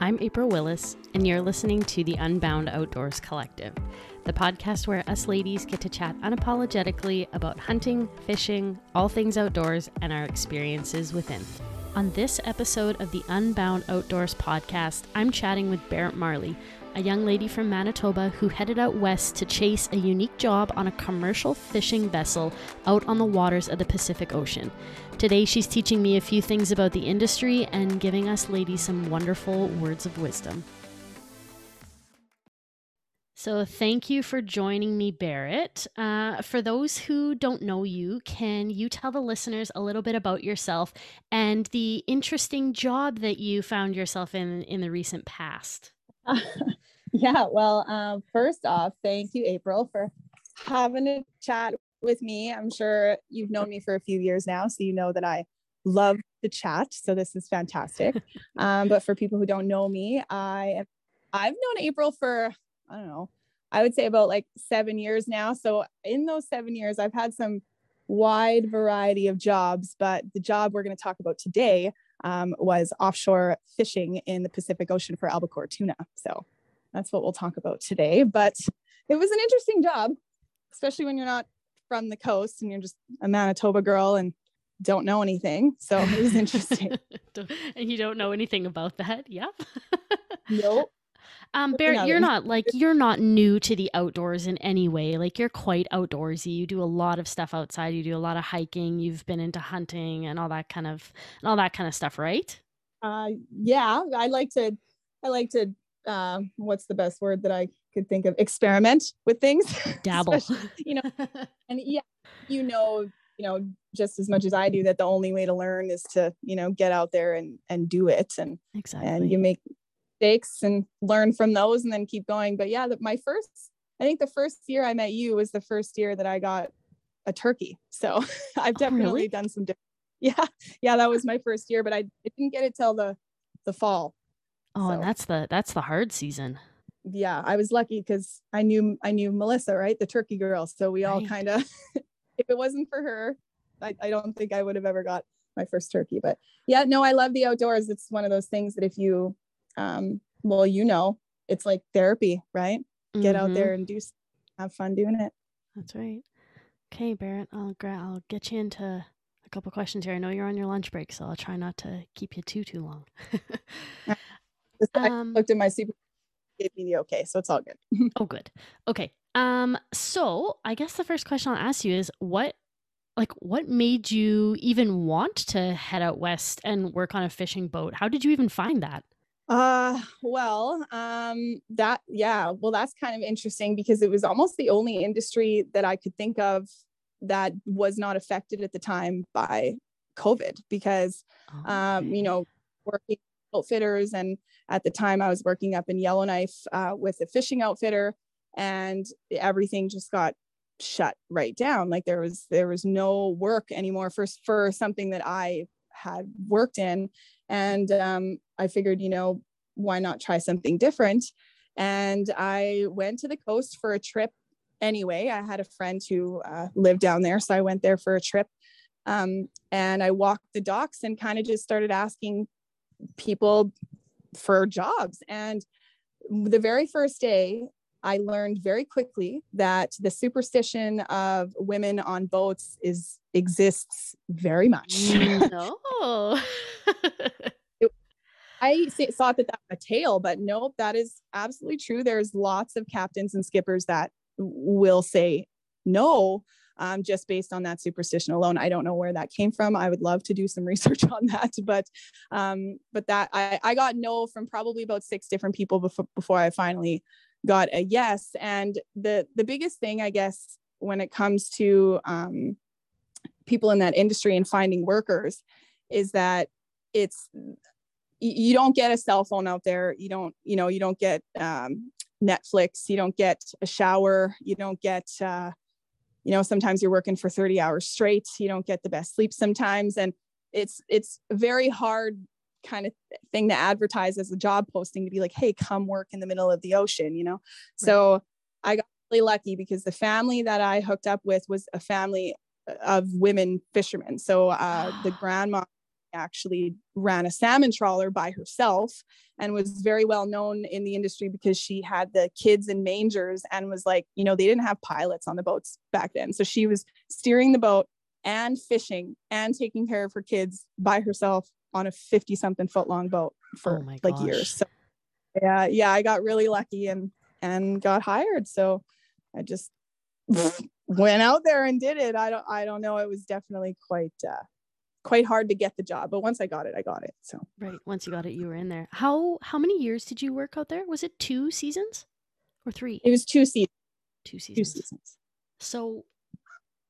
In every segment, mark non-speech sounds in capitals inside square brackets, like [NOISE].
I'm April Willis, and you're listening to the Unbound Outdoors Collective, the podcast where us ladies get to chat unapologetically about hunting, fishing, all things outdoors, and our experiences within. On this episode of the Unbound Outdoors podcast, I'm chatting with Barrett Marley, a young lady from Manitoba who headed out west to chase a unique job on a commercial fishing vessel out on the waters of the Pacific Ocean. Today, she's teaching me a few things about the industry and giving us ladies some wonderful words of wisdom. So, thank you for joining me, Barrett. Uh, for those who don't know you, can you tell the listeners a little bit about yourself and the interesting job that you found yourself in in the recent past? Uh, [LAUGHS] yeah, well, um, first off, thank you, April, for having a chat with me. I'm sure you've known me for a few years now, so you know that I love to chat. So this is fantastic. [LAUGHS] um, but for people who don't know me, I am, I've known April for I don't know, I would say about like seven years now. So in those seven years, I've had some wide variety of jobs, but the job we're going to talk about today um, was offshore fishing in the Pacific Ocean for albacore tuna. So that's what we'll talk about today. But it was an interesting job, especially when you're not from the coast and you're just a Manitoba girl and don't know anything. So it was [LAUGHS] interesting. and you don't know anything about that. Yeah. [LAUGHS] nope. Um, Barrett, you're not like you're not new to the outdoors in any way. Like you're quite outdoorsy. You do a lot of stuff outside. You do a lot of hiking. You've been into hunting and all that kind of and all that kind of stuff, right? Uh, yeah. I like to. I like to. Uh, what's the best word that I could think of? Experiment with things. [LAUGHS] Dabble. you know, and yeah, you know, you know, just as much as I do that the only way to learn is to you know get out there and and do it and exactly and you make mistakes and learn from those and then keep going. But yeah, the, my first, I think the first year I met you was the first year that I got a turkey. So [LAUGHS] I've definitely oh, really? done some different. [LAUGHS] Yeah. Yeah. That was my first year, but I, I didn't get it till the, the fall. Oh, so. and that's the, that's the hard season. Yeah. I was lucky because I knew, I knew Melissa, right. The turkey girl. So we all kind of, [LAUGHS] if it wasn't for her, I, I don't think I would have ever got my first turkey, but yeah, no, I love the outdoors. It's one of those things that if you um, well, you know, it's like therapy, right? Mm-hmm. Get out there mm-hmm. and do have fun doing it. That's right. Okay, Barrett, I'll I'll get you into a couple questions here. I know you're on your lunch break, so I'll try not to keep you too too long. [LAUGHS] [LAUGHS] I um, looked at my super gave me the okay, so it's all good. [LAUGHS] oh, good. Okay. Um. So I guess the first question I'll ask you is what like what made you even want to head out west and work on a fishing boat how did you even find that uh, well, um, that, yeah, well, that's kind of interesting because it was almost the only industry that I could think of that was not affected at the time by COVID because, okay. um, you know, working outfitters and at the time I was working up in Yellowknife uh, with a fishing outfitter and everything just got shut right down. Like there was, there was no work anymore for, for something that I had worked in and um, I figured, you know, why not try something different? And I went to the coast for a trip anyway. I had a friend who uh, lived down there. So I went there for a trip. Um, and I walked the docks and kind of just started asking people for jobs. And the very first day, I learned very quickly that the superstition of women on boats is exists very much. [LAUGHS] [LAUGHS] No. I thought that that was a tale, but nope, that is absolutely true. There's lots of captains and skippers that will say no, um, just based on that superstition alone. I don't know where that came from. I would love to do some [LAUGHS] research on that, but um, but that I, I got no from probably about six different people before before I finally got a yes. And the the biggest thing, I guess, when it comes to um, people in that industry and finding workers, is that it's you don't get a cell phone out there. You don't you know you don't get um, netflix. You don't get a shower. You don't get uh, you know sometimes you're working for 30 hours straight. You don't get the best sleep sometimes. And it's it's very hard kind of thing to advertise as a job posting to be like hey come work in the middle of the ocean you know right. so i got really lucky because the family that i hooked up with was a family of women fishermen so uh, the [GASPS] grandma actually ran a salmon troller by herself and was very well known in the industry because she had the kids in mangers and was like, you know, they didn't have pilots on the boats back then. So she was steering the boat and fishing and taking care of her kids by herself on a 50 something foot long boat for oh like years. So yeah, yeah, I got really lucky and and got hired. So I just [LAUGHS] went out there and did it. I don't I don't know. It was definitely quite uh quite hard to get the job, but once I got it, I got it. So right, once you got it, you were in there. How how many years did you work out there? Was it two seasons or three? It was two seasons. Two seasons. Two seasons. So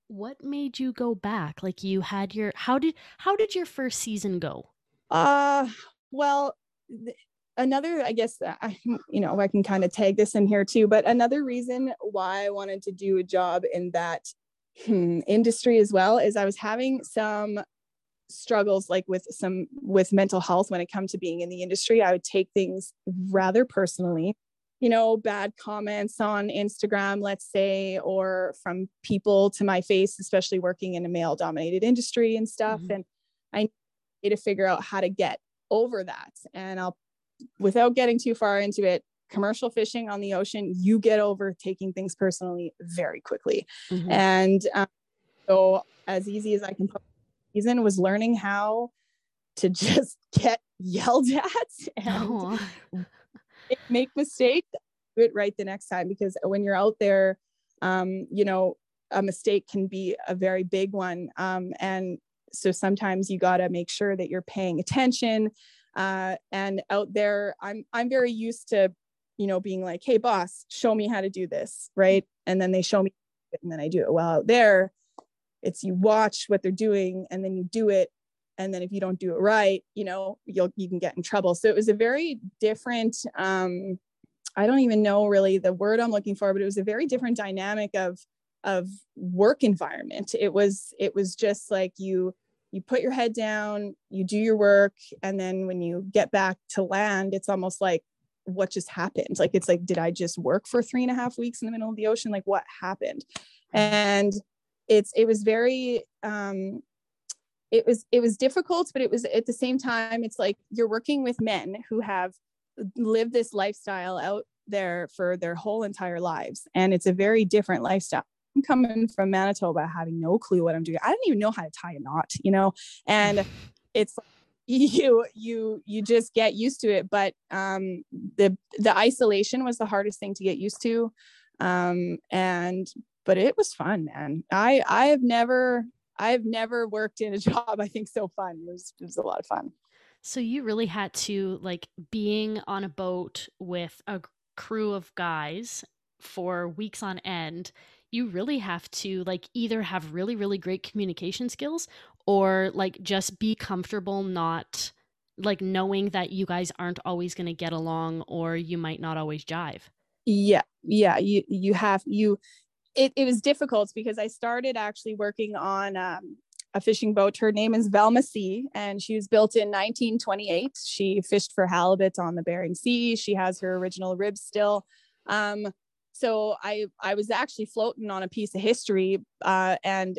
what made you go back? Like you had your how did how did your first season go? Uh well, th- another i guess uh, I, you know i can kind of tag this in here too but another reason why i wanted to do a job in that hmm, industry as well is i was having some struggles like with some with mental health when it comes to being in the industry i would take things rather personally you know bad comments on instagram let's say or from people to my face especially working in a male dominated industry and stuff mm-hmm. and to figure out how to get over that and i'll without getting too far into it, commercial fishing on the ocean, you get over taking things personally very quickly. Mm-hmm. And um, so, as easy as I can put season was learning how to just [LAUGHS] get yelled at and [LAUGHS] make mistakes, do it right the next time. Because when you're out there, um, you know, a mistake can be a very big one. Um, and so sometimes you got to make sure that you're paying attention uh, and out there, I'm I'm very used to, you know, being like, hey boss, show me how to do this, right? And then they show me and then I do it. Well, out there, it's you watch what they're doing and then you do it. And then if you don't do it right, you know, you'll you can get in trouble. So it was a very different um, I don't even know really the word I'm looking for, but it was a very different dynamic of of work environment. It was it was just like you you put your head down, you do your work, and then when you get back to land, it's almost like what just happened. Like it's like, did I just work for three and a half weeks in the middle of the ocean? Like what happened? And it's it was very um it was it was difficult, but it was at the same time, it's like you're working with men who have lived this lifestyle out there for their whole entire lives. And it's a very different lifestyle I'm coming from Manitoba having no clue what I'm doing. I didn't even know how to tie a knot, you know, and [LAUGHS] it's [LAUGHS] you you you just get used to it. But um the the isolation was the hardest thing to get used to. Um and but it was fun man. I i have never i've never worked in a [LAUGHS] job i think so fun. It was it was a lot of fun. So you really had to like being on a boat with a crew of guys for weeks on end you really have to like either have really really great communication skills or like just be comfortable not like knowing that you guys aren't always going to get along or you might not always jive. Yeah yeah you you have you it, it was difficult because i started actually working on um, a fishing boat. Her name is velma c and she was built in 1928 she fished for halibut on the bering sea. She has her original ribs still. Um, so i i was actually floating on a piece of history uh, and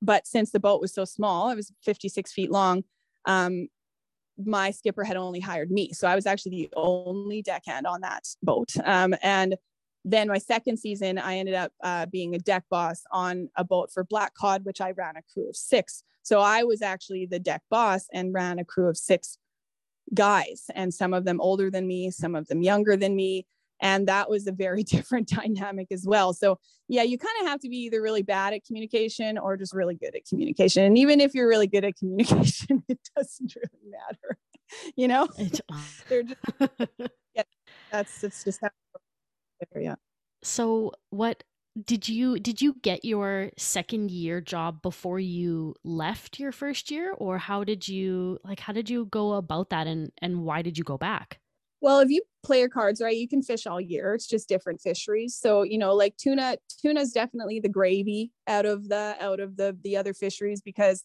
but since the boat was so small it was 56 feet long um, my skipper had only hired me. So i was actually the only deckhand on that boat. Um, and then my second season i ended up uh, being a deck boss on a boat for black cod which i ran a crew of six. So i was actually the deck boss and ran a crew of six guys and some of them older than me some of them younger than me and that was a very [LAUGHS] different dynamic as well. So yeah you kind of have to be either really bad at communication or just really good at communication. And even if you're really good at communication [LAUGHS] it doesn't really matter [LAUGHS] you know? They're just yeah that's it's just how yeah. So what did you did you get your second year job before you left your first year? Or how did you like how did you go about that and and why did you go back well, if you play your cards right, you can fish all year. It's just different fisheries. So, you know, like tuna, tuna is definitely the gravy out of the out of the the other fisheries because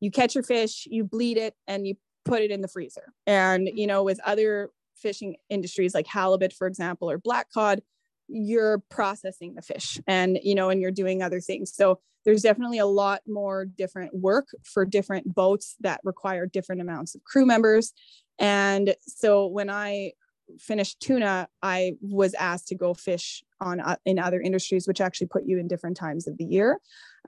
you catch your fish, you bleed it, and you put it in the freezer. And you know, with other fishing industries like halibut, for example, or black cod, you're processing the fish and you know and you're doing other things so there's definitely a lot more different work for different boats that require different amounts of crew members and so when i finished tuna i was asked to go fish on uh, in other industries which actually put you in different times of the year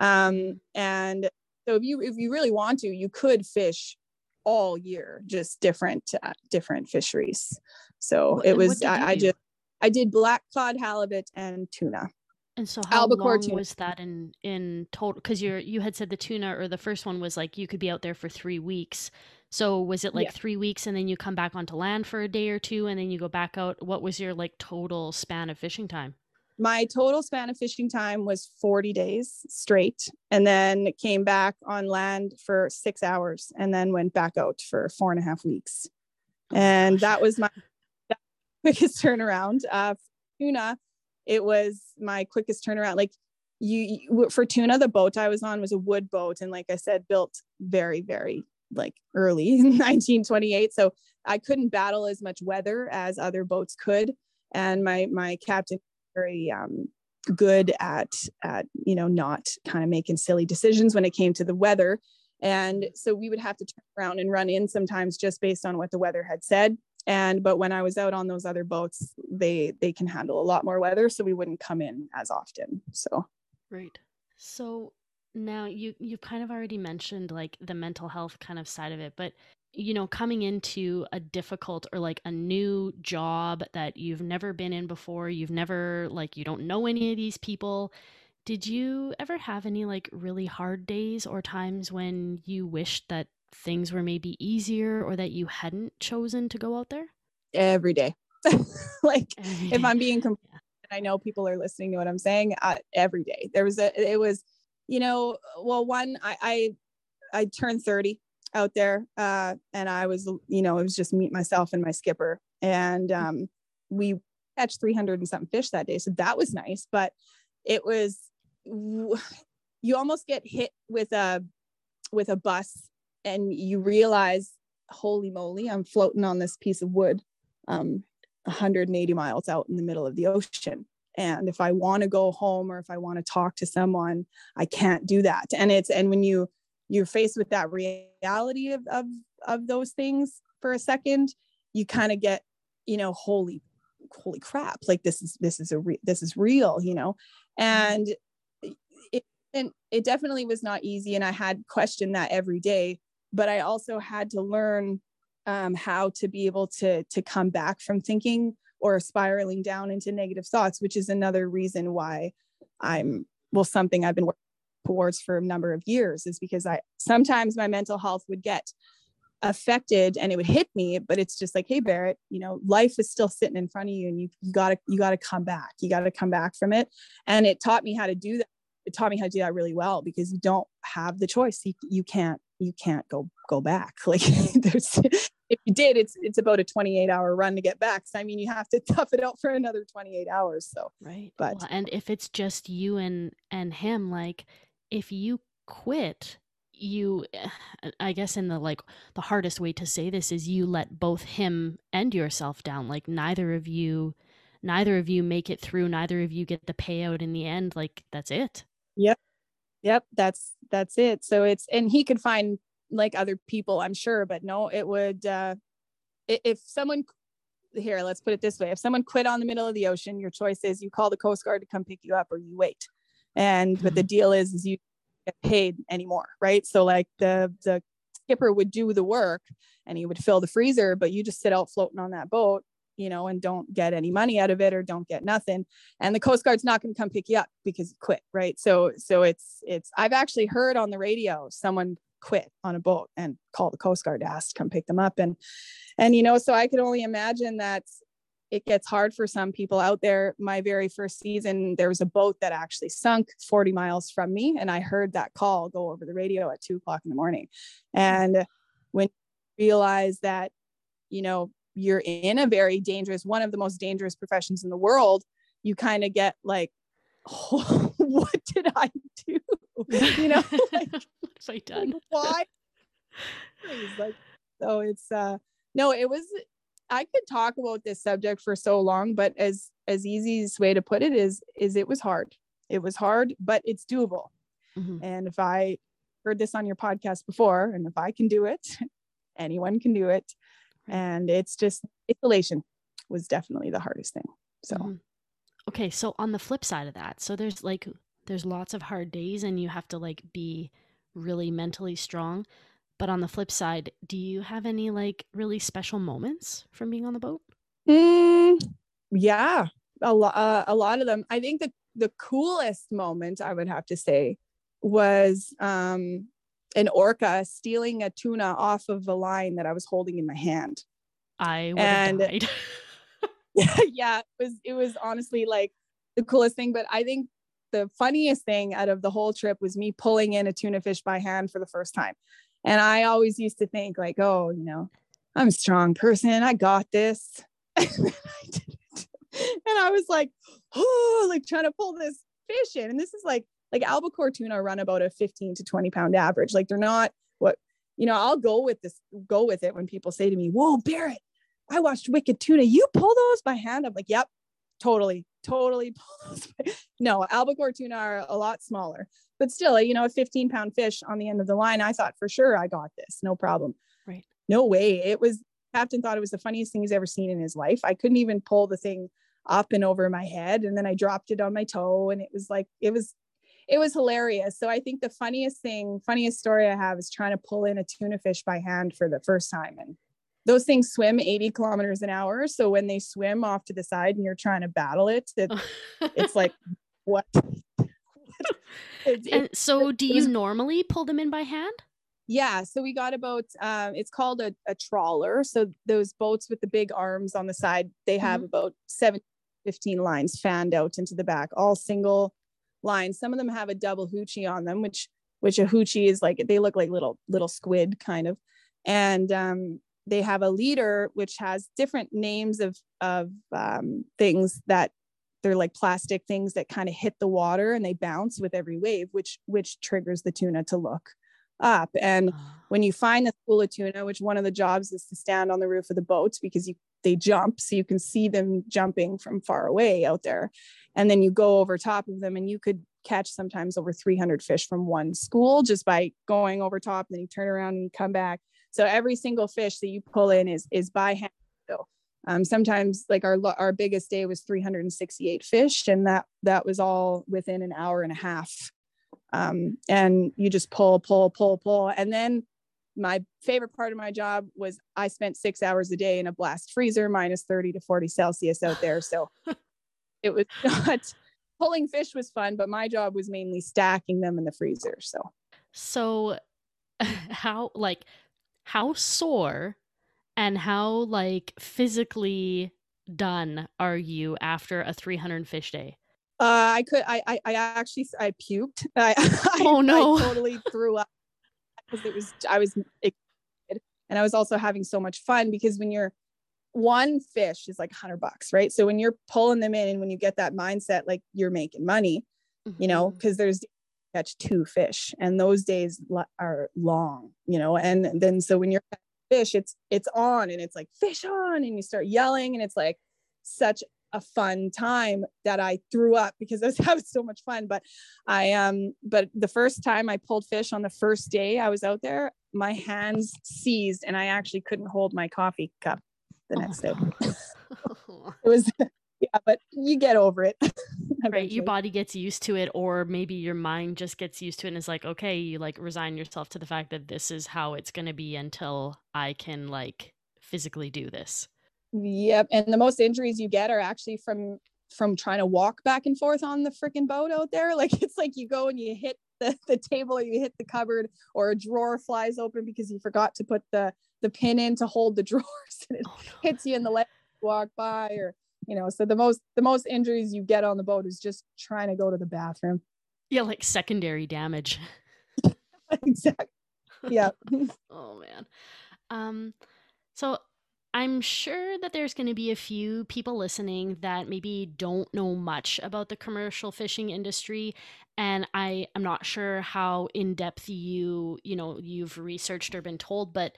um, and so if you if you really want to you could fish all year just different uh, different fisheries so it was I, I just I did black cod, halibut, and tuna. And so how Albacore long tuna. was that in in total? Because you're you had said the tuna or the first one was like you could be out there for three weeks. So was it like yeah. three weeks and then you come back onto land for a day or two and then you go back out? What was your like total span of fishing time? My total span of fishing time was 40 days straight and then came back on land for six hours and then went back out for four and a half weeks. Oh, and gosh. [LAUGHS] that was my quickest turnaround. Uh, tuna, it was my quickest turnaround. Like you, you, for tuna, the boat I was on was a wood boat, and like I said, built very, very like early [LAUGHS] in 1928. So I couldn't battle as much weather as other boats could, and my my captain very um, good at at you know not kind of making silly decisions when it came to the weather. And so we would have to turn around and run in sometimes just based on what the weather had said and but when i was out on those other boats they they can handle a lot more weather so we wouldn't come in as often so right so now you you've kind of already mentioned like the mental health kind of side of it but you know coming into a difficult or like a new job that you've never been in before you've never like you don't know any of these people did you ever have any like really hard days or times when you wished that things were maybe easier or that you hadn't chosen to go out there? Every day. [LAUGHS] like every day. if I'm being compl- yeah. I know people are listening to what I'm saying uh, every day. There was a it was you know, well one I I, I turned 30 out there uh and I was you know, it was just meet myself and my skipper and mm. um we catch 300 and something fish that day. So that was nice, but it was you almost get hit with a with a bus and you realize holy moly i'm floating on this piece of wood um, 180 miles out in the middle of the ocean and if i want to go home or if i want to talk to someone i can't do that. And it's and when you you're faced with that reality of of, of those things for a second you kind of get you know holy holy crap like this is this is a re- this is real you know? And it and it definitely was not easy and i had questioned that every day but I also had to learn um, how to be able to to come back from thinking or spiraling down into negative thoughts, which is another reason why I'm well something I've been working towards for a number of years is because I sometimes my mental health would get affected and it would hit me but it's just like hey barrett you know life is still sitting in front of you and you, you gotta you gotta come back. You gotta come back from it. And it taught me how to do that. It taught me how to do that really well because you don't have the choice. You, you can't you can't go go back. [LAUGHS] Like [LAUGHS] there's if you did it's it's about a 28 hour run to get back. So i mean you have to [LAUGHS] tough it out for another 28 hours so right. but well, and if it's just you and and him like if you quit you eh, i guess in the like the hardest way to say this is you let both him and yourself down. Like neither of you neither of you make it through neither of you get the payout in the end. Like that's it. Yep. Yep. That's that's it. So it's and he could find like other people i'm sure but no it would uh if someone here let's put it this way if someone quit on the middle of the ocean your choice is you call the coast guard to come pick you up or you wait and but the mm-hmm. deal is is you get paid anymore right so like the the skipper would do the work and he would fill the freezer but you just sit out floating on that boat you know, and don't get any money out of it or don't get nothing. And the Coast Guard's not going to come pick you up because you quit, right? So, so it's it's. I've actually heard on the radio someone quit on a boat and call the Coast Guard to ask to come pick them up, and and you know, so I could only imagine that it gets hard for some people out there. My very first season, there was a boat that actually sunk 40 miles from me, and I heard that call go over the radio at two o'clock in the morning. And when you realize that, you know, you're in a very dangerous one of the most dangerous professions in the world you kind of get like oh, [LAUGHS] what did i do [LAUGHS] you know [LAUGHS] like, what have i done. why? Like so it's uh no it was i could talk about this subject for so long but as as easiest way to put it is is it was hard. It was hard but it's doable. Mm-hmm. and if i heard this on your podcast before and if i can do it [LAUGHS] anyone can do it. And it's just isolation was definitely the hardest thing so. Mm-hmm. okay so on the flip side of that so there's like there's lots of hard days and you have to like be really mentally strong. But on the flip side do you have any like really special moments from being on the boat? Mm, yeah a lot uh, a lot of them. I think that the coolest moment i would have to say was um an orca stealing a tuna off of a line that i was holding in my hand. I would and have died. [LAUGHS] yeah it was it was honestly like the coolest thing. But i think the funniest thing out of the whole trip was me pulling in a tuna fish by hand for the first time and i always used to think like oh you know i'm a strong person i got this [LAUGHS] and I was like, oh, like trying to pull this fish in. And this is like, like albacore tuna run about a 15 to 20 pound average. Like they're not what, you know, I'll go with this, go with it when people say to me, whoa, Barrett, I watched Wicked Tuna. You pull those by hand? I'm like, yep, totally, totally pull those. By... No, albacore tuna are a lot smaller, but still, you know, a 15 pound fish on the end of the line. I thought for sure I got this, no problem. Right. No way. It was captain thought it was the funniest thing he's ever seen in his life. I couldn't even pull the thing up and over my head. And then I dropped it on my toe and it was like, it was, it was hilarious. So I think the funniest thing, funniest story I have is trying to pull in a tuna fish by hand for the first time. And those things swim 80 kilometers an hour. So when they swim off to the side and you're trying to battle it, [LAUGHS] it it's like, what? [LAUGHS] it, and so do you normally pull them in by hand? yeah so we got about um, it's called a, a, troller so those boats with the big arms on the side they have mm-hmm. about 7 15 lines fanned out into the back all single lines some of them have a double hoochie on them which which a hoochie is like they look like little little squid kind of and um, they have a leader which has different names of of um, things that they're like plastic things that kind of hit the water and they bounce with every wave which which triggers the tuna to look up. And ah. when you find the school of tuna, which one of the jobs is to stand on the roof of the boats because you they jump so you can see them jumping from far away out there and then you go over top of them and you could catch sometimes over 300 fish from one school just by going over top and then you turn around and you come back so every single fish that you pull in is is by hand so um, sometimes like our our biggest day was 368 fish and that that was all within an hour and a half um, and you just pull, pull, pull, pull. And then my favorite part of my job was I spent six hours a day in a blast freezer, minus 30 to 40 Celsius out there. So [LAUGHS] it was not pulling fish was fun, but my job was mainly stacking them in the freezer. So, so [LAUGHS] how, like, how sore and how, like, physically done are you after a 300 fish day? Uh, I could. I, I. I actually. I puked. [LAUGHS] I, oh no! I [LAUGHS] totally threw up because it was. I was excited, and I was also having so much fun because when you're one fish is like 100 bucks, right? So when you're pulling them in, and when you get that mindset, like you're making money, mm-hmm. you know, because mm-hmm. there's catch two fish, and those days are long, you know, and then so when you're fish, it's it's on, and it's like fish on, and you start yelling, and it's like such a fun time that I threw up because I was [LAUGHS] having so much fun. But I um but the first time I pulled fish on the first day I was out there, my hands seized and I actually couldn't hold my coffee cup the oh, next oh, day. [LAUGHS] it was [LAUGHS] yeah, but you get over it. [LAUGHS] right. Your body gets used to it, or maybe your mind just gets used to it and is like, okay, you like resign yourself to the fact that this is how it's gonna be until I can like physically do this. Yep. And the most injuries you get are actually from from trying to walk back and forth on the freaking boat out there. [LAUGHS] Like it's like you go and you hit the, the table or you hit the cupboard or a drawer flies open because you forgot to put the the pin in to hold the [LAUGHS] drawers and it oh, no. hits you in the leg walk by or you know so the most the most injuries you get on the boat is just trying to go to the bathroom. Yeah like secondary damage. [LAUGHS] Exactly yeah. [LAUGHS] Oh man. Um so I'm sure that there's going to be a few people listening that maybe don't know much about the commercial fishing industry and I am not sure how in depth you, you know, you've researched or been told, but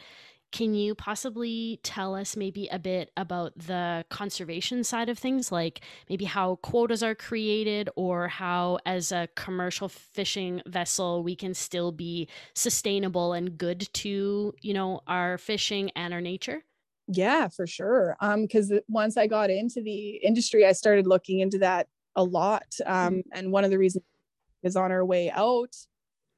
can you possibly tell us maybe a bit about the conservation side of things, like maybe how quotas are created or how, as a commercial fishing vessel, we can still be sustainable and good to, you know, our fishing and our nature? Yeah, for sure. Um, because once I got into the industry, I started looking into that a lot. Um, mm-hmm. and one of the reasons is on our way out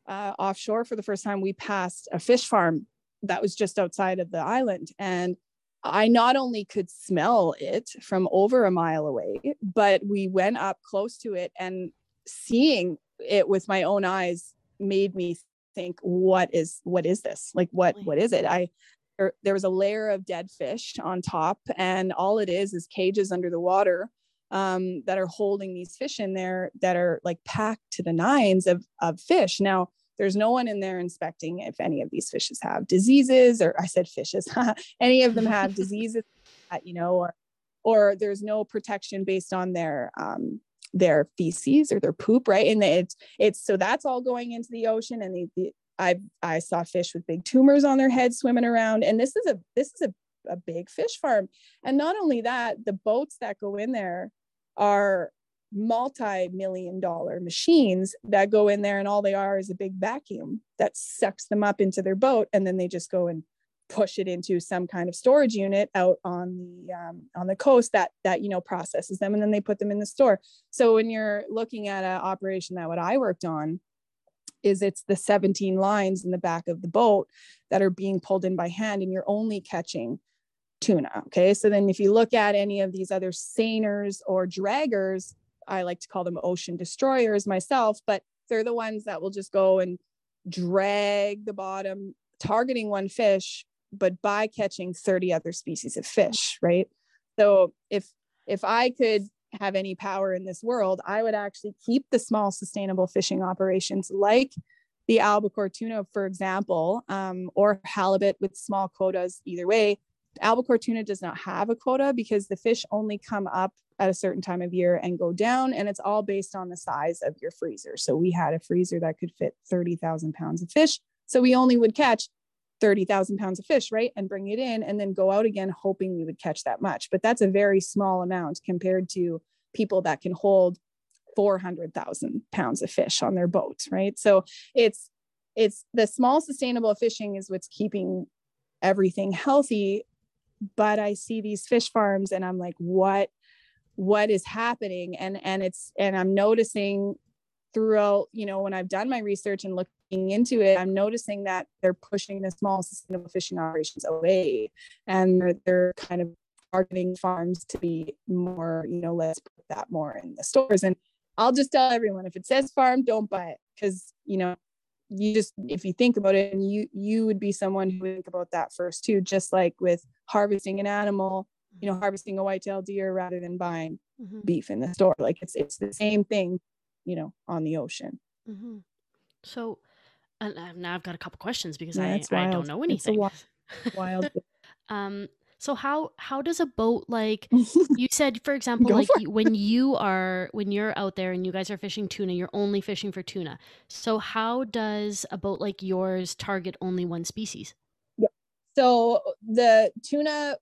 uh, offshore for the first time, we passed a fish farm that was just outside of the island. And I not only could smell it from over a mile away, but we went up close to it and seeing it with my own eyes made me think what is what is this like what what is it i there, there was a layer of dead fish on top and all it is is cages under the water um, that are holding these fish in there that are like packed to the nines of, of fish. Now, there's no one in there inspecting if any of these fishes have diseases, or I said fishes, [LAUGHS] any of them have [LAUGHS] diseases, that, you know, or or there's no protection based on their um, their feces or their poop, right? And it's it's so that's all going into the ocean, and the, the I I saw fish with big tumors on their heads swimming around, and this is a this is a a big fish farm. And not only that, the boats that go in there are multi-million dollar machines that go in there and all they are is a big vacuum that sucks them up into their boat and then they just go and push it into some kind of storage unit out on the um, on the coast that that you know processes them and then they put them in the store so when you're looking at an operation that what i worked on is it's the 17 lines in the back of the boat that are being pulled in by hand and you're only catching tuna. Okay. So then if you look at any of these other seiners or draggers, I like to call them ocean destroyers myself, but they're the ones that will just go and drag the bottom, targeting one fish, but by catching 30 other species of fish, right? So if if I could have any power in this world, I would actually keep the small sustainable fishing operations like the albacore tuna, for example, um, or halibut with small quotas, either way, albacore tuna does not have a quota because the fish only come up at a certain time of year and go down and it's all based on the size of your freezer. So we had a freezer that could fit 30,000 pounds of fish so we only would catch 30,000 pounds of fish right and bring it in and then go out again hoping we would catch that much. But that's a very small amount compared to people that can hold 400,000 pounds of fish on their boat right? So it's it's the small sustainable fishing is what's keeping everything healthy but I see these fish farms and I'm like, what, what is happening? And and it's and I'm noticing throughout, you know, when I've done my research and looking into it, I'm noticing that they're pushing the small sustainable fishing operations away and they're, they're kind of targeting farms to be more, you know, let's put that more in the stores. And I'll just tell everyone if it says farm, don't buy it because, you know, you just if you think about it and you you would be someone who would think about that first too just like with harvesting an animal you know harvesting a white-tailed deer rather than buying mm-hmm. beef in the store like it's it's the same thing you know on the ocean mm-hmm. so and now i've got a couple questions because yeah, I, I don't know anything wild, [LAUGHS] wild. um so how how does a boat like [LAUGHS] you said for example like when you are when you're out there and you guys are fishing tuna, you're only fishing for tuna. So how does a boat like yours target only one species? Yeah. So the tuna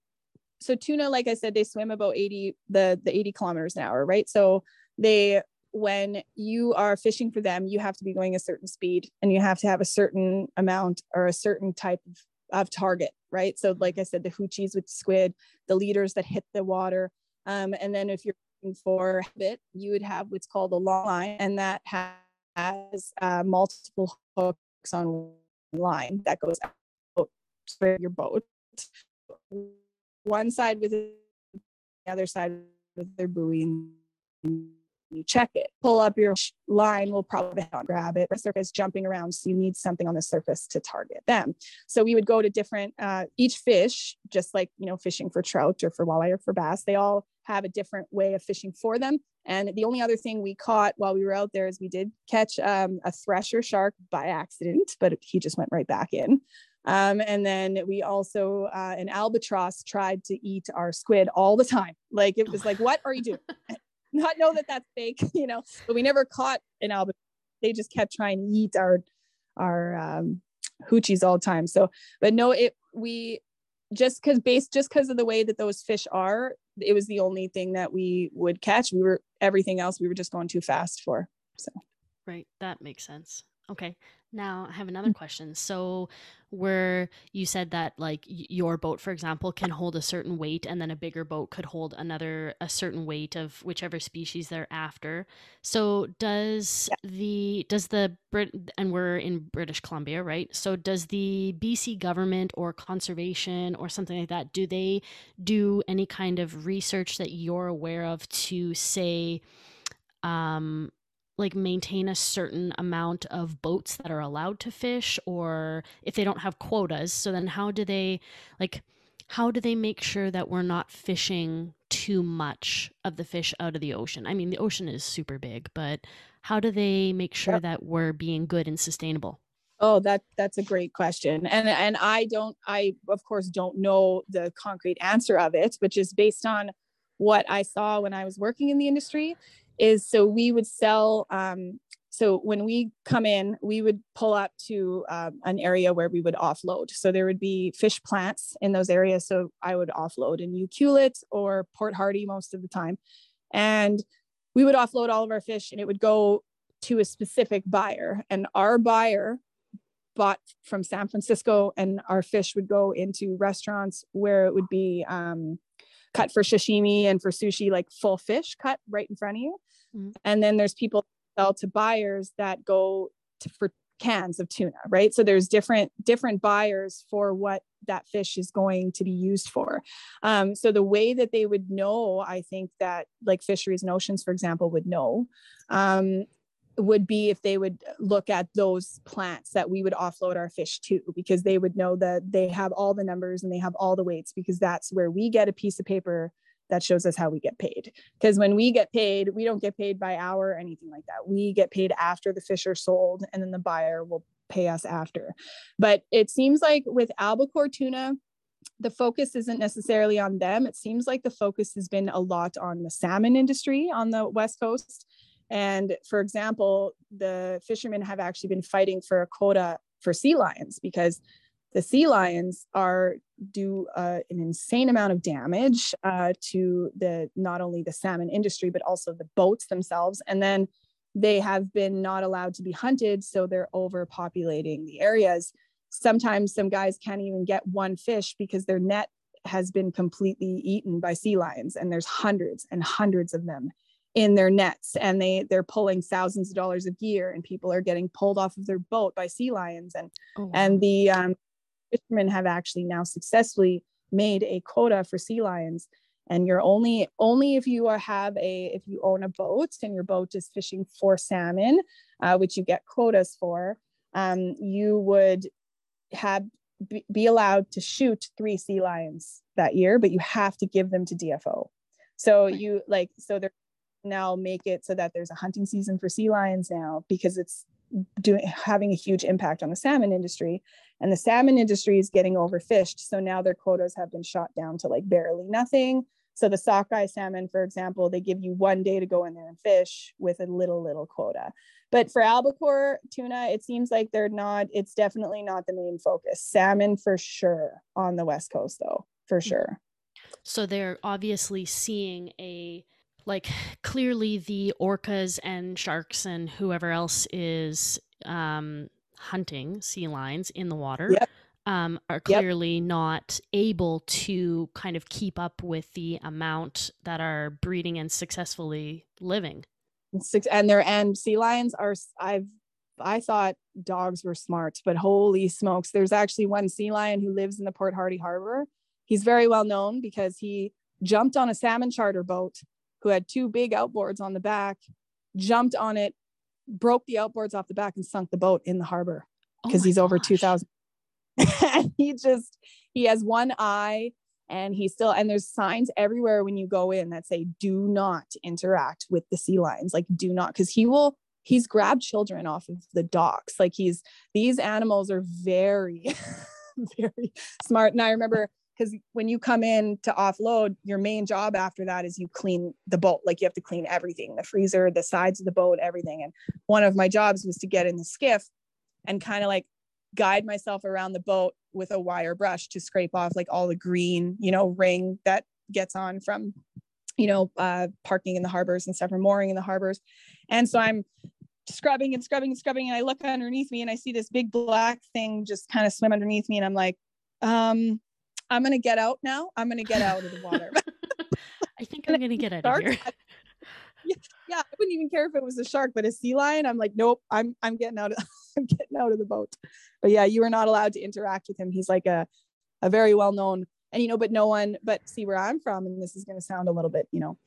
so tuna like I said they swim about 80 the the 80 kilometers an hour, right? So they when you are fishing for them, you have to be going a certain speed and you have to have a certain amount or a certain type of of target, right? So, like I said, the hoochies with squid, the leaders that hit the water. Um, and then if you're looking for bit, you would have what's called a long line, and that has uh, multiple hooks on one line that goes out for your boat. One side with the other side with their buoy and you check it. Pull up your line We'll probably not grab it. The surface jumping around, so you need something on the surface to target them. So we would go to different uh, each fish, just like you know fishing for trout or for walleye or for bass. They all have a different way of fishing for them. And the only other thing we caught while we were out there is we did catch um, a thresher shark by accident, but he just went right back in. Um, and then we also, uh, an albatross tried to eat our squid all the time. Like it was like, what are you doing? [LAUGHS] [LAUGHS] not know that that's fake, [LAUGHS] you know, but we never caught an albatross. They just kept trying to eat our, our, um, hoochies all the time. So, but no, it, we just because based just because of the way that those fish are it was the only thing that we would catch we were everything else we were just going too fast for so right that makes sense okay now I have another mm. question. So where you said that like your boat for example can hold a certain weight and then a bigger boat could hold another a certain weight of whichever species they're after. So does yeah. the does the Brit and we're in British Columbia, right? So does the BC government or conservation or something like that do they do any kind of research that you're aware of to say um like maintain a certain amount of boats that are allowed to fish or if they don't have quotas so then how do they like how do they make sure that we're not fishing too much of the fish out of the ocean? I mean the ocean is super big but how do they make sure that we're being good and sustainable? Oh that that's a great question and and i don't i of course don't know the concrete answer of it but just based on what i saw when i was working in the industry is so we would sell um, so when we come in we would pull up to um, an area where we would offload. So there would be fish plants in those areas. So i would offload in Ucluelet or port hardy most of the time. And we would offload all of our fish and it would go to a specific buyer. And our buyer bought from san francisco and our fish would go into restaurants where it would be um, cut for sashimi and for sushi, like full fish cut right in front of you. Mm-hmm. And then there's people sell to buyers that go to, for cans of tuna, right? So there's different different buyers for what that fish is going to be used for. Um, so the way that they would know, I think that like fisheries and oceans, for example, would know um, would be if they would look at those plants that we would offload our fish to because they would know that they have all the numbers and they have all the weights because that's where we get a piece of paper that shows us how we get paid. Because when we get paid we don't get paid by hour or anything like that. We get paid after the fish are sold and then the buyer will pay us after. But it seems like with albacore tuna the focus isn't necessarily on them. It seems like the focus has been a lot on the salmon industry on the west coast and for example, the fishermen have actually been fighting for a quota for sea lions because the sea lions are do uh, an insane amount of damage uh, to the not only the salmon industry but also the boats themselves. And then they have been not allowed to be hunted so they're overpopulating the areas. Sometimes some guys can't even get one fish because their net has been completely eaten by sea lions and there's hundreds and hundreds of them in their nets and they they're pulling thousands of dollars of gear and people are getting pulled off of their boat by sea lions and oh, and the um, fishermen have actually now successfully made a quota for sea lions and you're only only if you are, have a if you own a boat and your boat is fishing for salmon uh, which you get quotas for um, you would have be allowed to shoot three sea lions that year but you have to give them to dfo so you like so they're now make it so that there's a hunting season for sea lions now because it's doing having a huge impact on the salmon industry. And the salmon industry is getting overfished. So now their quotas have been shot down to like barely nothing. So the sockeye salmon for example they give you one day to go in there and fish with a little little quota. But for albacore tuna it seems like they're not it's definitely not the main focus. Salmon for sure on the west coast though for mm. sure. So they're obviously seeing a like clearly the orcas and sharks and whoever else is um, hunting sea lions in the water yep. um, are clearly yep. not able to kind of keep up with the amount that are breeding and successfully living. And their and sea lions are I've I thought dogs were smart, but holy smokes, there's actually one sea lion who lives in the Port Hardy Harbor. He's very well known because he jumped on a salmon charter boat who had two big outboards on the back, jumped on it, broke the outboards off the back, and sunk the boat in the harbor because oh he's over 2000. and [LAUGHS] he just, he has one eye and he's still, and there's signs everywhere when you go in that say, do not interact with the sea lions. Like, do not, because he will, he's grabbed children off of the docks. Like, he's, these animals are very, [LAUGHS] very smart. And I remember because when you come in to offload your main job after that is you clean the boat like you have to clean everything the freezer the sides of the boat everything and one of my jobs was to get in the skiff and kind of like guide myself around the boat with a wire brush to scrape off like all the green, you know, ring that gets on from, you know, uh, parking in the harbors and stuff or mooring in the harbors. And so I'm scrubbing and scrubbing and scrubbing. And I look underneath me and I see this big black thing just kind of swim underneath me. And I'm like, um, I'm going to get out now. I'm going to get out of the water. [LAUGHS] I think I'm going to get out of here. [LAUGHS] yeah, yeah, I wouldn't even care if it was a shark, but a sea lion, I'm like, nope, I'm I'm getting out of [LAUGHS] I'm getting out of the boat. But yeah, you are not allowed to interact with him. He's like a a very well known and you know, but no one but see where I'm from, and this is gonna sound a little bit, you know,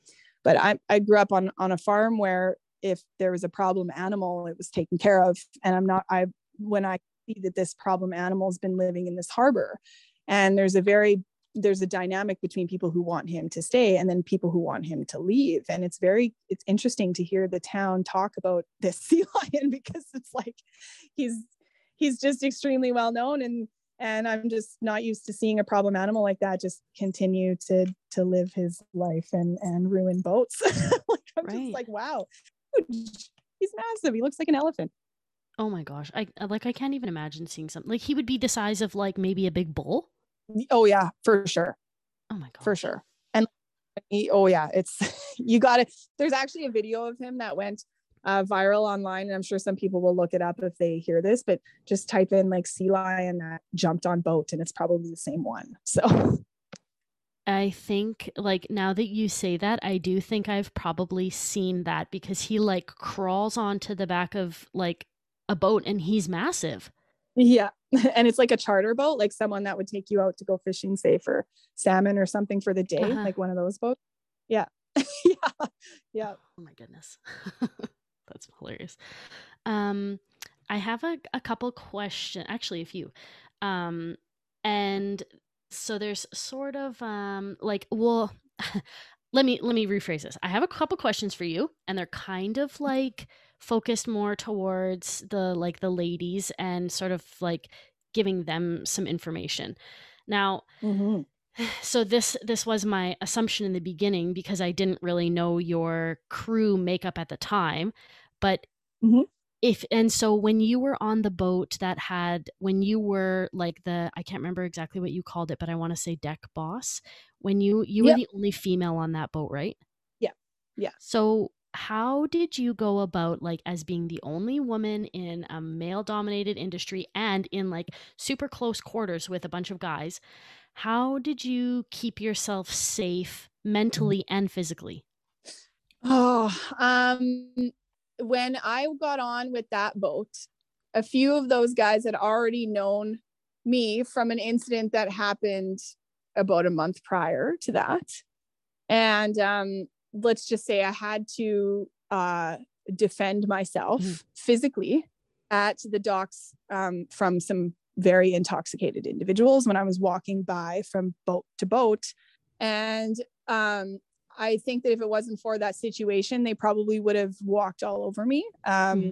but I I grew up on on a farm where if there was a problem animal, it was taken care of. And I'm not I when I see that this problem animal has been living in this harbor and there's a very there's a dynamic between people who want him to stay and then people who want him to leave. And it's very it's interesting to hear the town talk about this [LAUGHS] sea lion because it's like he's he's just extremely well known. And and i'm just not used to seeing a problem animal like that just continue to to live his life and and ruin boats. [LAUGHS] Like i'm right. just like wow he's massive. He looks like an elephant. Oh my gosh. I like i can't even imagine seeing something like he would be the size of like maybe a big bull Oh yeah, for sure. Oh my god. For sure. And he, oh yeah, it's [LAUGHS] you got it. There's actually a video of him that went uh, viral online, and I'm sure some people will look it up if they hear this. But just type in like sea lion that jumped on boat, and it's probably the same one. [LAUGHS] So. I think like now that you say that, I do think I've probably seen that because he like crawls onto the back of like a boat and he's massive. Yeah. [LAUGHS] And it's like a charter boat, like someone that would take you out to go fishing, say for salmon or something for the day, uh-huh. like one of those boats. Yeah. [LAUGHS] yeah. Yeah. Oh my goodness. [LAUGHS] That's hilarious. Um, I have a, a couple questions, actually a few. Um, and so there's sort of um like well let me let me rephrase this. I have a couple questions for you and they're kind of like focused more towards the like the ladies and sort of like giving them some information. Now, mm-hmm. [SIGHS] so this this was my assumption in the beginning because I didn't really know your crew makeup at the time, but mm-hmm. If and so when you were on the boat that had when you were like the I can't remember exactly what you called it, but I want to say deck boss. When you you yep. were the only female on that boat, right? Yeah. Yeah. So how did you go about like as being the only woman in a male dominated industry and in like super close quarters with a bunch of guys how did you keep yourself safe mentally and physically oh um when i got on with that boat a few of those guys had already known me from an incident that happened about a month prior to that and um let's just say I had to uh, defend myself mm-hmm. physically at the docks um, from some very intoxicated individuals when I was walking by from boat to boat. And um, I think that if it wasn't for that situation, they probably would have walked all over me. Um, mm-hmm.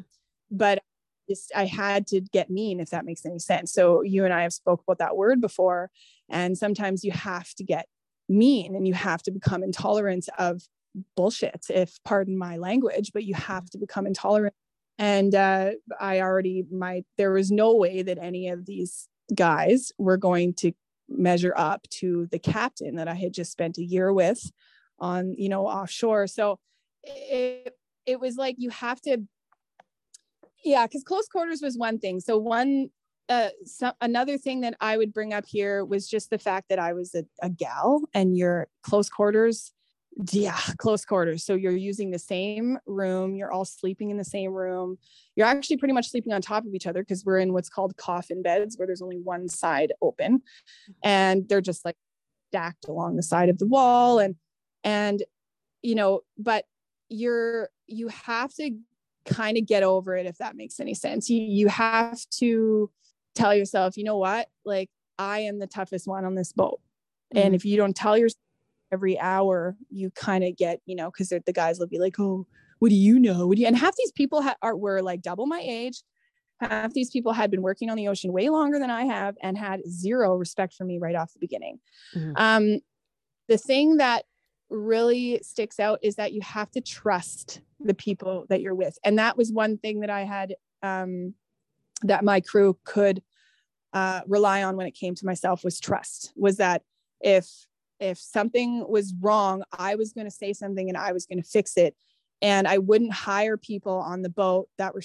But just, I had to get mean, if that makes any sense. So you and I have spoke about that word before, and sometimes you have to get mean and you have to become intolerant of bullshit if pardon my language but you have to become intolerant and uh, i already my there was no way that any of these guys were going to measure up to the captain that i had just spent a year with on you know offshore. So it it was like you have to yeah because close quarters was one thing. So one uh, so another thing that I would bring up here was just the fact that I was a, a gal and your close quarters yeah close quarters. So you're using the same room you're all sleeping in the same room. You're actually pretty much sleeping on top of each other because we're in what's called coffin beds where there's only one side open. And they're just like stacked along the side of the wall and and you know but you're you have to kind of get over it if that makes any sense. You you have to tell yourself you know what? Like i am the toughest one on this boat. Mm-hmm. and if you don't tell yourself every hour you kind of get you know because the guys will be like oh what do you know? What do you and half these people ha- are were like double my age. Half these people had been working on the ocean way longer than i have and had zero respect for me right off the beginning. Mm-hmm. um, the thing that really sticks out is that you have to trust the people that you're with. And that was one thing that i had um, that my crew could uh, rely on when it came to myself was trust was that if if something was wrong i was going to say something and i was going to fix it. And i wouldn't hire people on the boat that were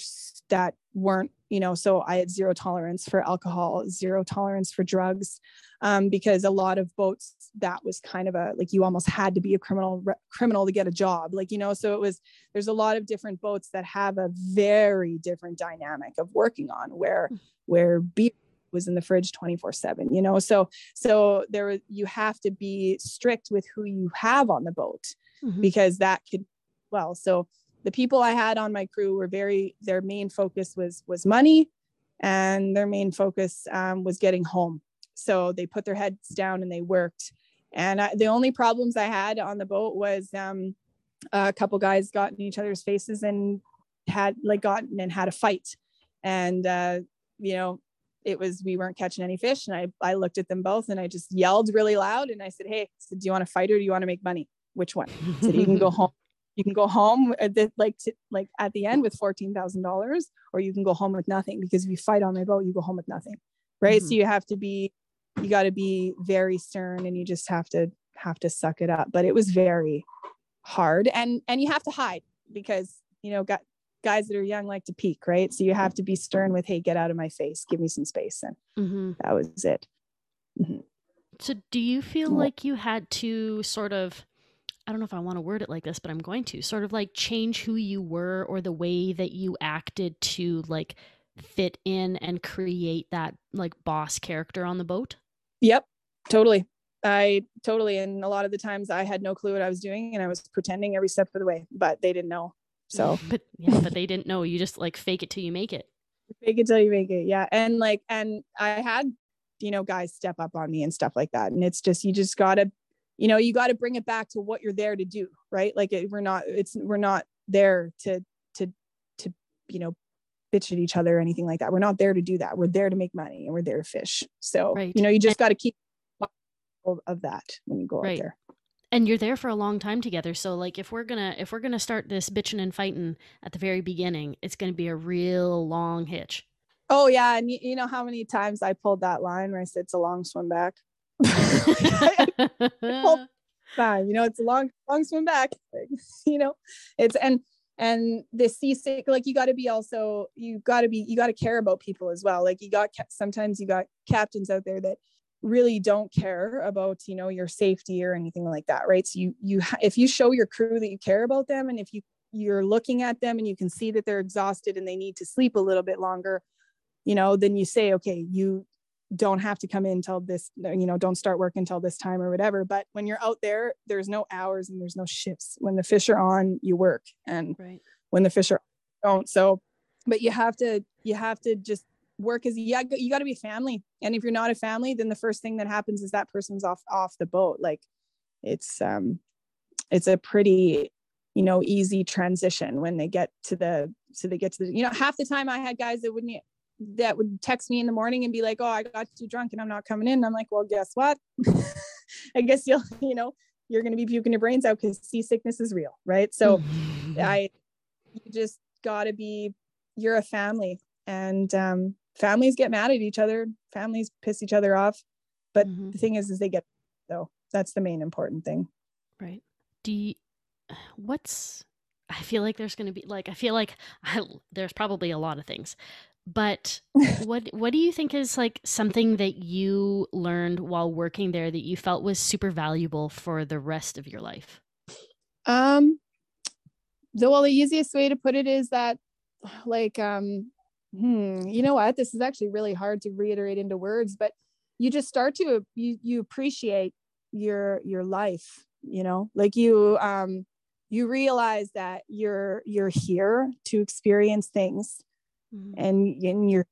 that weren't you know so i had zero tolerance for alcohol zero tolerance for drugs um, because a lot of boats that was kind of a like you almost had to be a criminal re- criminal to get a job like you know so it was there's a lot of different boats that have a very different dynamic of working on where hmm. where beer was in the fridge 24 7 you know so so there you have to be strict with who you have on the boat mm-hmm. because that could well so the people i had on my crew were very their main focus was was money and their main focus um, was getting home so they put their heads down and they worked and I, the only problems i had on the boat was um, a couple guys got in each other's faces and had like gotten and had a fight and uh, you know it was we weren't catching any fish and I, I looked at them both and I just yelled really loud and I said, Hey, do you want to fight or do you want to make money? Which one? I said, you can go [LAUGHS] home. You can go home at the, like to, like at the end with fourteen thousand dollars, or you can go home with nothing because if you fight on my boat, you go home with nothing. Right. Mm-hmm. So you have to be you got to be very stern and you just have to have to suck it up. But it was very hard and and you have to hide because you know got guys that are young like to peek, right? So you have to be stern with, hey, get out of my face, give me some space. And mm-hmm. that was it. Mm-hmm. So do you feel like you had to sort of, I don't know if I want to word it like this, but I'm going to sort of like change who you were or the way that you acted to like fit in and create that like boss character on the boat? Yep, totally. I totally. And a lot of the times I had no clue what I was doing and I was pretending every step of the way, but they didn't know. So, [LAUGHS] but yeah, but they didn't know. You just like fake it till you make it. Fake it till you make it. Yeah. And like, and I had, you know, guys step up on me and stuff like that. And it's just, you just gotta, you know, you got to bring it back to what you're there to do. Right. Like it, we're not, it's, we're not there to, to, to, you know, bitch at each other or anything like that. We're not there to do that. We're there to make money and we're there to fish. So, right. you know, you just got to keep of that when you go right. out there and you're there for a long time together so like if we're gonna if we're gonna start this bitching and fighting at the very beginning it's gonna be a real long hitch oh yeah and you, you know how many times i pulled that line where i said it's a long swim back [LAUGHS] Fine, you know it's a long long swim back [LAUGHS] you know? It's and and the seasick like you got to be also you got to be you got to care about people as well. Like you got sometimes you got captains out there that really don't care about you know your safety or anything like that right? So you you if you show your crew that you care about them and if you you're looking at them and you can see that they're exhausted and they need to sleep a little bit longer you know then you say okay you don't have to come in until this you know don't start work until this time or whatever. But when you're out there there's no hours and there's no shifts. When the fish are on you work. And right. when the fish are don't. So but you have to you have to just work as yeah you got to be family. And if you're not a family then the first thing that happens is that person's off off the boat. Like it's um it's a pretty you know easy transition when they get to the so they get to the you know half the time i had guys that wouldn't that would text me in the morning and be like oh i got too drunk and i'm not coming in. I'm like well guess what? [LAUGHS] I guess you'll [LAUGHS] you know you're going to be puking your brains out because seasickness is real right? So i you just got to be you're a family and um families get mad at each other. Families piss each other off. But mm-hmm. the thing is is they get so that's the main important thing. Right. Do you, what's i feel like there's going to be like i feel like I, there's probably a lot of things but [LAUGHS] what what do you think is like something that you learned while working there that you felt was super valuable for the rest of your life? Um the well the easiest way to put it is that [SIGHS] like um hmm, you know what? This is actually really hard to reiterate into words, but you just start to you you appreciate your your life, you know, like you um you realize that you're you're here to experience things mm-hmm. and, and you're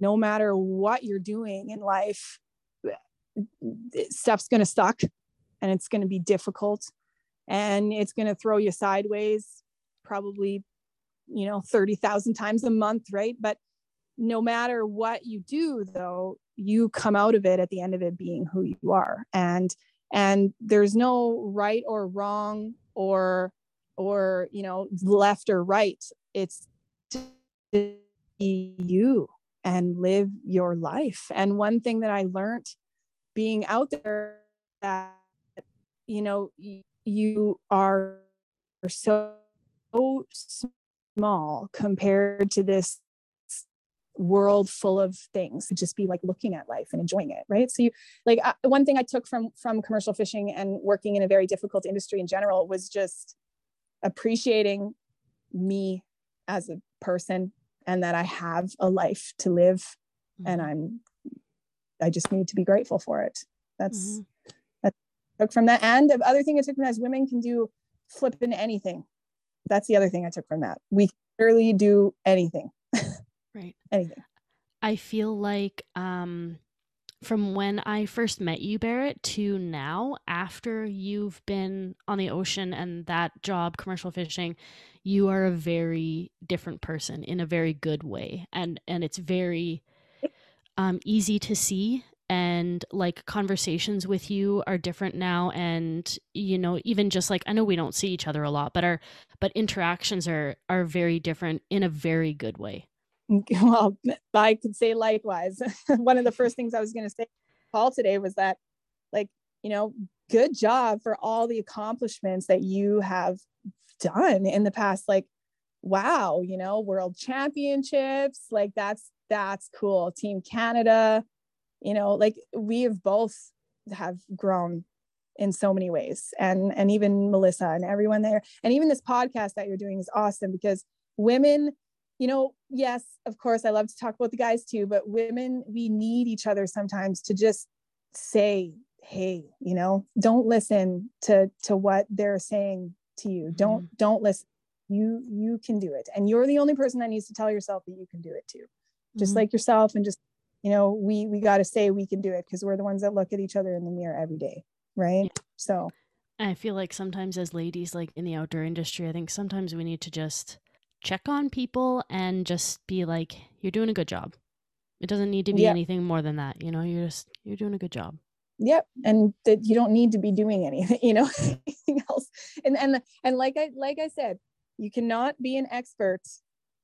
no matter what you're doing in life, stuff's gonna suck and it's gonna be difficult and it's gonna throw you sideways probably you know 30,000 times a month right? But no matter what you do though you come out of it at the end of it being who you are. And and there's no right or wrong or or you know left or right. It's you and live your life. And one thing that I learned being out there that you know you are so small compared to this world full of things to just be like looking at life and enjoying it right so you like uh, one thing i took from from commercial fishing and working in a very difficult industry in general was just appreciating me as a person and that i have a life to live mm-hmm. and i'm i just need to be grateful for it that's mm-hmm. that took from that and the other thing i took from that is women can do flipping anything that's the other thing i took from that we literally do anything [LAUGHS] Right. Anything. I feel like um from when I first met you, Barrett, to now, after you've been on the ocean and that job, commercial fishing, you are a very different person in a very good way. And and it's very um, easy to see. And like conversations with you are different now. And you know even just like i know we don't see each other a lot but our but interactions are are very different in a very good way [LAUGHS] well, I could say likewise. [LAUGHS] One of the first things I was going to say Paul today was that, like, you know, good job for all the accomplishments that you have done in the past. Like, wow, you know, world championships, like that's that's cool. Team Canada, you know, like we have both have grown in so many ways, and and even Melissa and everyone there, and even this podcast that you're doing is awesome because women you know, yes, of course, I love to talk about the guys too, but women, we need each other sometimes to just say, hey, you know, don't listen to to what they're saying to you. Mm-hmm. Don't don't listen. You you can do it. And you're the only person that needs to tell yourself that you can do it too. Just mm-hmm. like yourself and just you know, we we got to say we can do it because we're the ones that look at each other in the mirror every day, right? Yeah. So I feel like sometimes as ladies like in the outdoor industry, I think sometimes we need to just check on people and just be like, you're doing a good job. It doesn't need to be anything more than that. You know, you're just, you're doing a good job. Yep. And that you don't need to be doing anything, [LAUGHS] you know, anything else. And, and, and like I, like I said, you cannot be an expert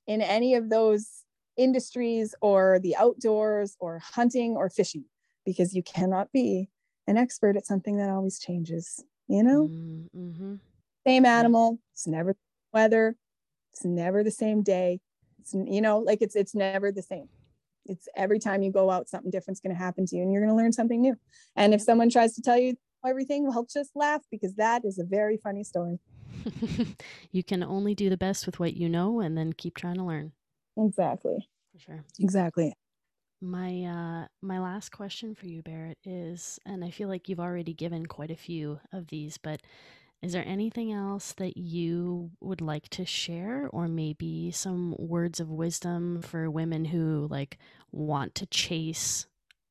in any of those industries or the outdoors or hunting or fishing because you cannot be an expert at something that always changes, you know? Mm-hmm. Same animal, it's never weather, it's never the same day. It's, you know, like it's it's never the same. It's every time you go out, something different's going to happen to you, and you're going to learn something new. And if someone tries to tell you everything, well, just laugh because that is a very funny story. [LAUGHS] you can only do the best with what you know, and then keep trying to learn. Exactly. For sure. Exactly. My uh my last question for you Barrett is and I feel like you've already given quite a few of these but is there anything else that you would like to share, or maybe some words of wisdom for women who like want to chase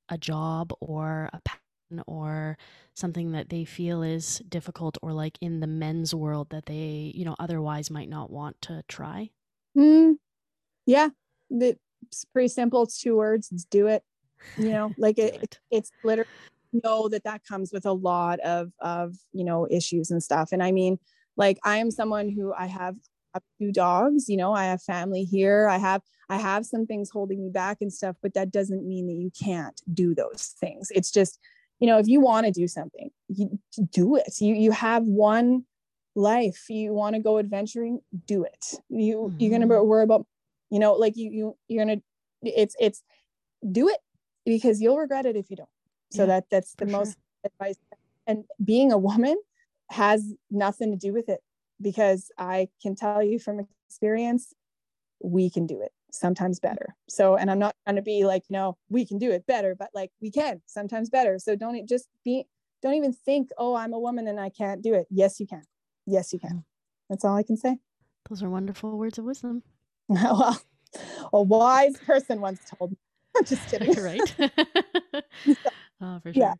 a job or a passion or something that they feel is difficult or like in the men's world that they, you know, otherwise might not want to try? Mm, yeah, it's pretty simple. It's two words. It's do it. You know, like it, [LAUGHS] it, it's literally know that that comes with a lot of of you know issues and stuff. And i mean like i am someone who i have two dogs you know i have family here. I have i have some things holding me back and stuff but that doesn't mean that you can't do those things. It's just you know if you want to do something you do it. You you have one life. You want to go adventuring do it. You mm-hmm. you're gonna mm-hmm. worry about you know like you you you're gonna it's it's do it because you'll regret it if you don't so yeah, that that's the most sure. advice. And being a woman has nothing to do with it because i can tell you from experience we can do it sometimes mm-hmm. better. So and i'm not trying to be like no we can do it better but like we can sometimes better. So don't just be don't even think oh i'm a woman and i can't do it. Yes you can. Yes you can. That's all i can say. Those are wonderful words of wisdom. [LAUGHS] Well a wise person once told me. [LAUGHS] I'm just [LAUGHS] kidding. Right Oh, for sure. Yeah.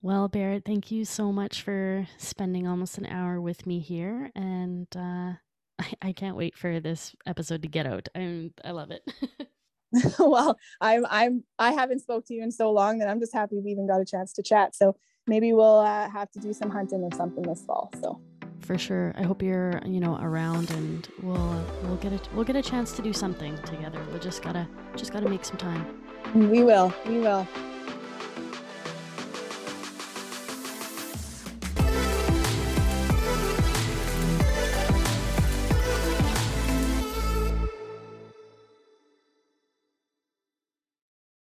Well, Barrett, thank you so much for spending almost an hour with me here, and uh, [LAUGHS] I, I can't wait for this episode to get out. I'm I love it. [LAUGHS] [LAUGHS] well, I'm I'm I haven't spoke to you in so long that I'm just happy we even got a chance to chat. So maybe we'll uh, have to do some hunting or something this fall. So for sure. I hope you're, you know, around and we'll we'll get a we'll get a chance to do something together. We'll just gotta just gotta make some time. We will. We will.